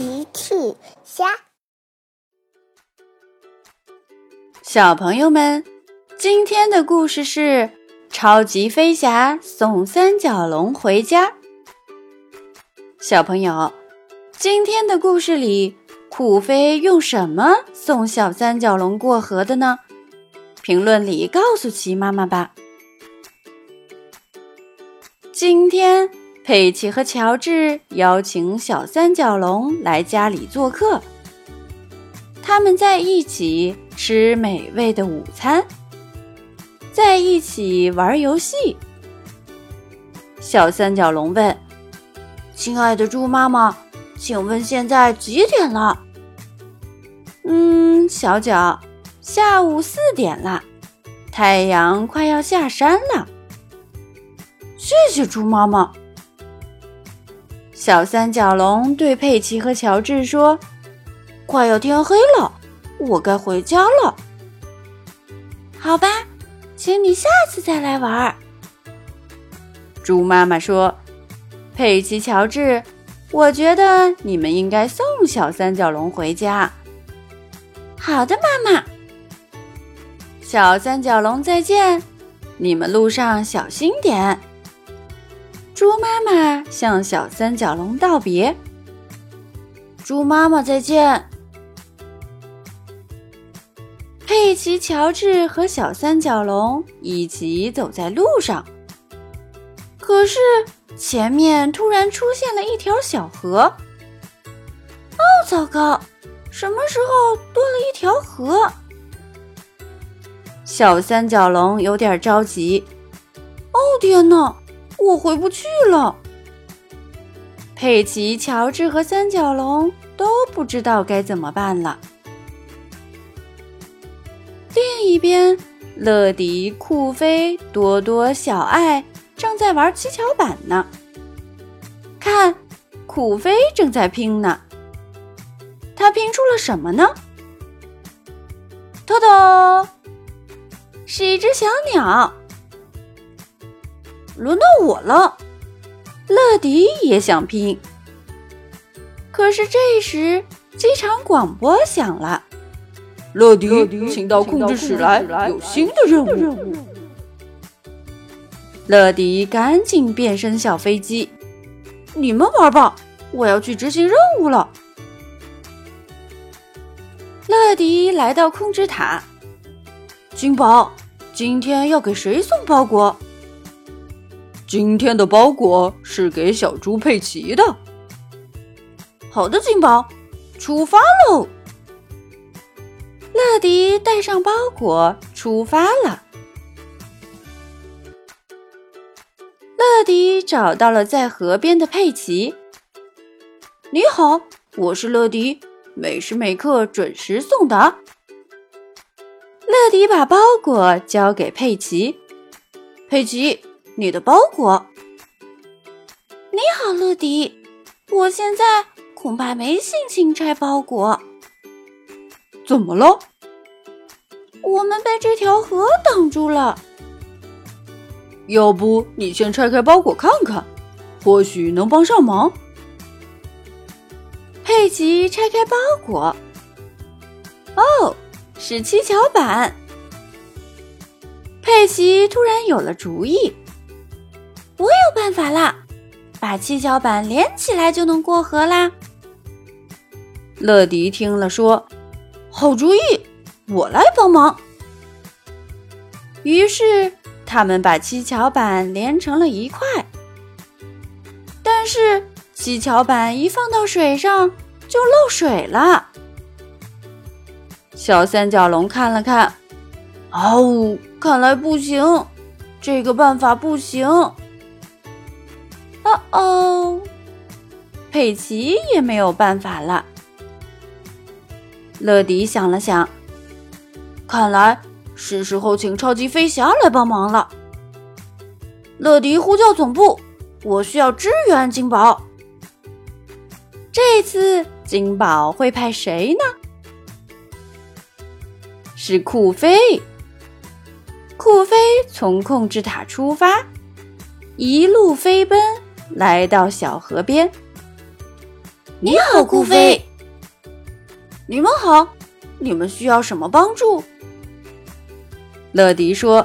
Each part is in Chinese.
奇趣虾，小朋友们，今天的故事是超级飞侠送三角龙回家。小朋友，今天的故事里，酷飞用什么送小三角龙过河的呢？评论里告诉奇妈妈吧。今天。佩奇和乔治邀请小三角龙来家里做客，他们在一起吃美味的午餐，在一起玩游戏。小三角龙问：“亲爱的猪妈妈，请问现在几点了？”“嗯，小脚，下午四点了，太阳快要下山了。”“谢谢猪妈妈。”小三角龙对佩奇和乔治说：“快要天黑了，我该回家了。”好吧，请你下次再来玩。猪妈妈说：“佩奇、乔治，我觉得你们应该送小三角龙回家。”好的，妈妈。小三角龙再见，你们路上小心点。猪妈妈向小三角龙道别：“猪妈妈再见。”佩奇、乔治和小三角龙一起走在路上，可是前面突然出现了一条小河。哦，糟糕！什么时候多了一条河？小三角龙有点着急。哦，天哪！我回不去了。佩奇、乔治和三角龙都不知道该怎么办了。另一边，乐迪、酷飞、多多、小爱正在玩七巧板呢。看，酷飞正在拼呢。他拼出了什么呢？豆豆，是一只小鸟。轮到我了，乐迪也想拼。可是这时机场广播响了：“乐迪，请到控制室来，有新的任务。”乐迪赶紧变身小飞机：“你们玩吧，我要去执行任务了。”乐迪来到控制塔，金宝，今天要给谁送包裹？今天的包裹是给小猪佩奇的。好的，金宝，出发喽！乐迪带上包裹出发了。乐迪找到了在河边的佩奇。你好，我是乐迪，每时每刻准时送达。乐迪把包裹交给佩奇，佩奇。你的包裹。你好，乐迪。我现在恐怕没心情拆包裹。怎么了？我们被这条河挡住了。要不你先拆开包裹看看，或许能帮上忙。佩奇拆开包裹。哦，是七巧板。佩奇突然有了主意。办法啦，把七巧板连起来就能过河啦。乐迪听了说：“好主意，我来帮忙。”于是他们把七巧板连成了一块。但是七巧板一放到水上就漏水了。小三角龙看了看，哦，看来不行，这个办法不行。哦哦，佩奇也没有办法了。乐迪想了想，看来是时候请超级飞侠来帮忙了。乐迪呼叫总部，我需要支援金宝。这次金宝会派谁呢？是酷飞。酷飞从控制塔出发，一路飞奔。来到小河边，你好，酷飞。你们好，你们需要什么帮助？乐迪说：“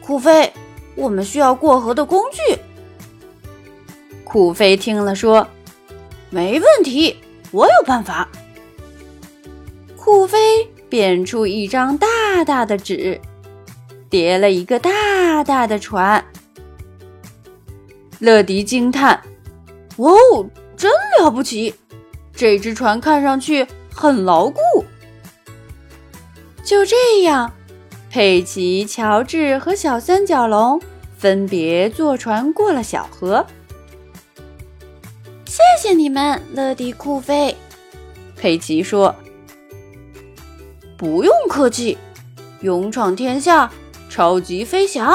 酷飞，我们需要过河的工具。”酷飞听了说：“没问题，我有办法。”酷飞变出一张大大的纸，叠了一个大大的船。乐迪惊叹：“哇哦，真了不起！这只船看上去很牢固。”就这样，佩奇、乔治和小三角龙分别坐船过了小河。谢谢你们，乐迪、酷飞。佩奇说：“不用客气，勇闯天下，超级飞侠。”